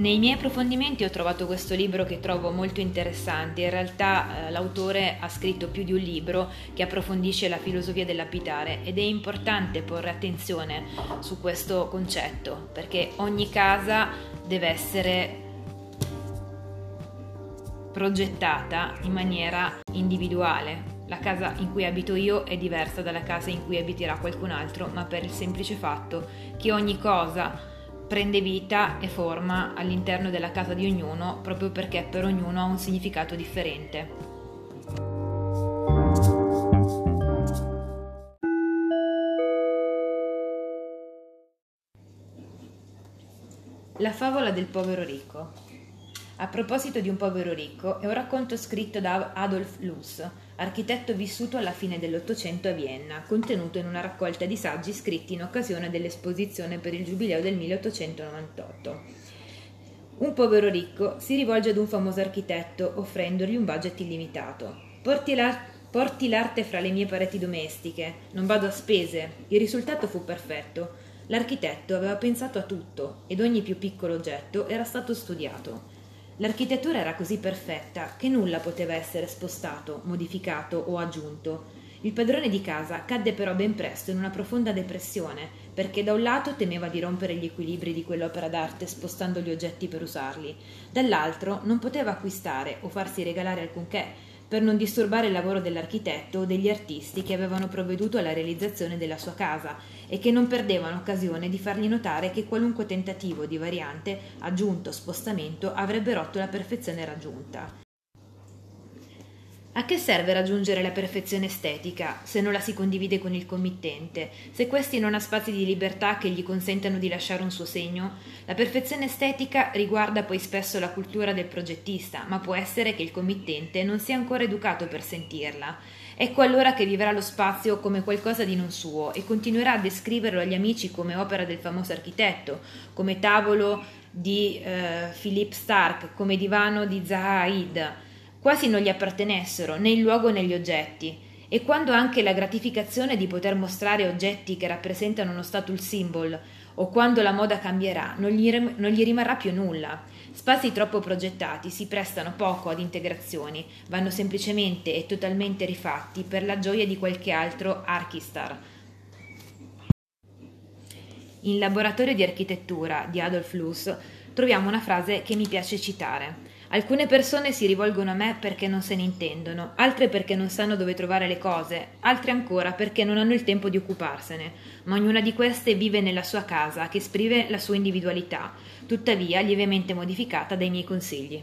Nei miei approfondimenti ho trovato questo libro che trovo molto interessante. In realtà eh, l'autore ha scritto più di un libro che approfondisce la filosofia dell'abitare ed è importante porre attenzione su questo concetto perché ogni casa deve essere progettata in maniera individuale. La casa in cui abito io è diversa dalla casa in cui abiterà qualcun altro, ma per il semplice fatto che ogni cosa prende vita e forma all'interno della casa di ognuno proprio perché per ognuno ha un significato differente. La favola del povero ricco. A proposito di un povero ricco, è un racconto scritto da Adolf Luss, architetto vissuto alla fine dell'Ottocento a Vienna, contenuto in una raccolta di saggi scritti in occasione dell'esposizione per il giubileo del 1898. Un povero ricco si rivolge ad un famoso architetto offrendogli un budget illimitato. Porti, la- porti l'arte fra le mie pareti domestiche, non vado a spese. Il risultato fu perfetto. L'architetto aveva pensato a tutto ed ogni più piccolo oggetto era stato studiato. L'architettura era così perfetta che nulla poteva essere spostato, modificato o aggiunto. Il padrone di casa cadde però ben presto in una profonda depressione, perché da un lato temeva di rompere gli equilibri di quell'opera d'arte spostando gli oggetti per usarli, dall'altro non poteva acquistare o farsi regalare alcunché, per non disturbare il lavoro dell'architetto o degli artisti che avevano provveduto alla realizzazione della sua casa e che non perdevano occasione di fargli notare che qualunque tentativo di variante, aggiunto o spostamento avrebbe rotto la perfezione raggiunta. A che serve raggiungere la perfezione estetica se non la si condivide con il committente, se questi non ha spazi di libertà che gli consentano di lasciare un suo segno? La perfezione estetica riguarda poi spesso la cultura del progettista, ma può essere che il committente non sia ancora educato per sentirla. Ecco allora che vivrà lo spazio come qualcosa di non suo e continuerà a descriverlo agli amici come opera del famoso architetto, come tavolo di eh, Philippe Stark, come divano di Zaha Hadid quasi non gli appartenessero né il luogo né gli oggetti, e quando anche la gratificazione di poter mostrare oggetti che rappresentano uno status symbol o quando la moda cambierà, non gli, non gli rimarrà più nulla. Spazi troppo progettati si prestano poco ad integrazioni, vanno semplicemente e totalmente rifatti per la gioia di qualche altro archistar. In Laboratorio di architettura di Adolf Luss troviamo una frase che mi piace citare. Alcune persone si rivolgono a me perché non se ne intendono, altre perché non sanno dove trovare le cose, altre ancora perché non hanno il tempo di occuparsene, ma ognuna di queste vive nella sua casa che esprime la sua individualità, tuttavia lievemente modificata dai miei consigli.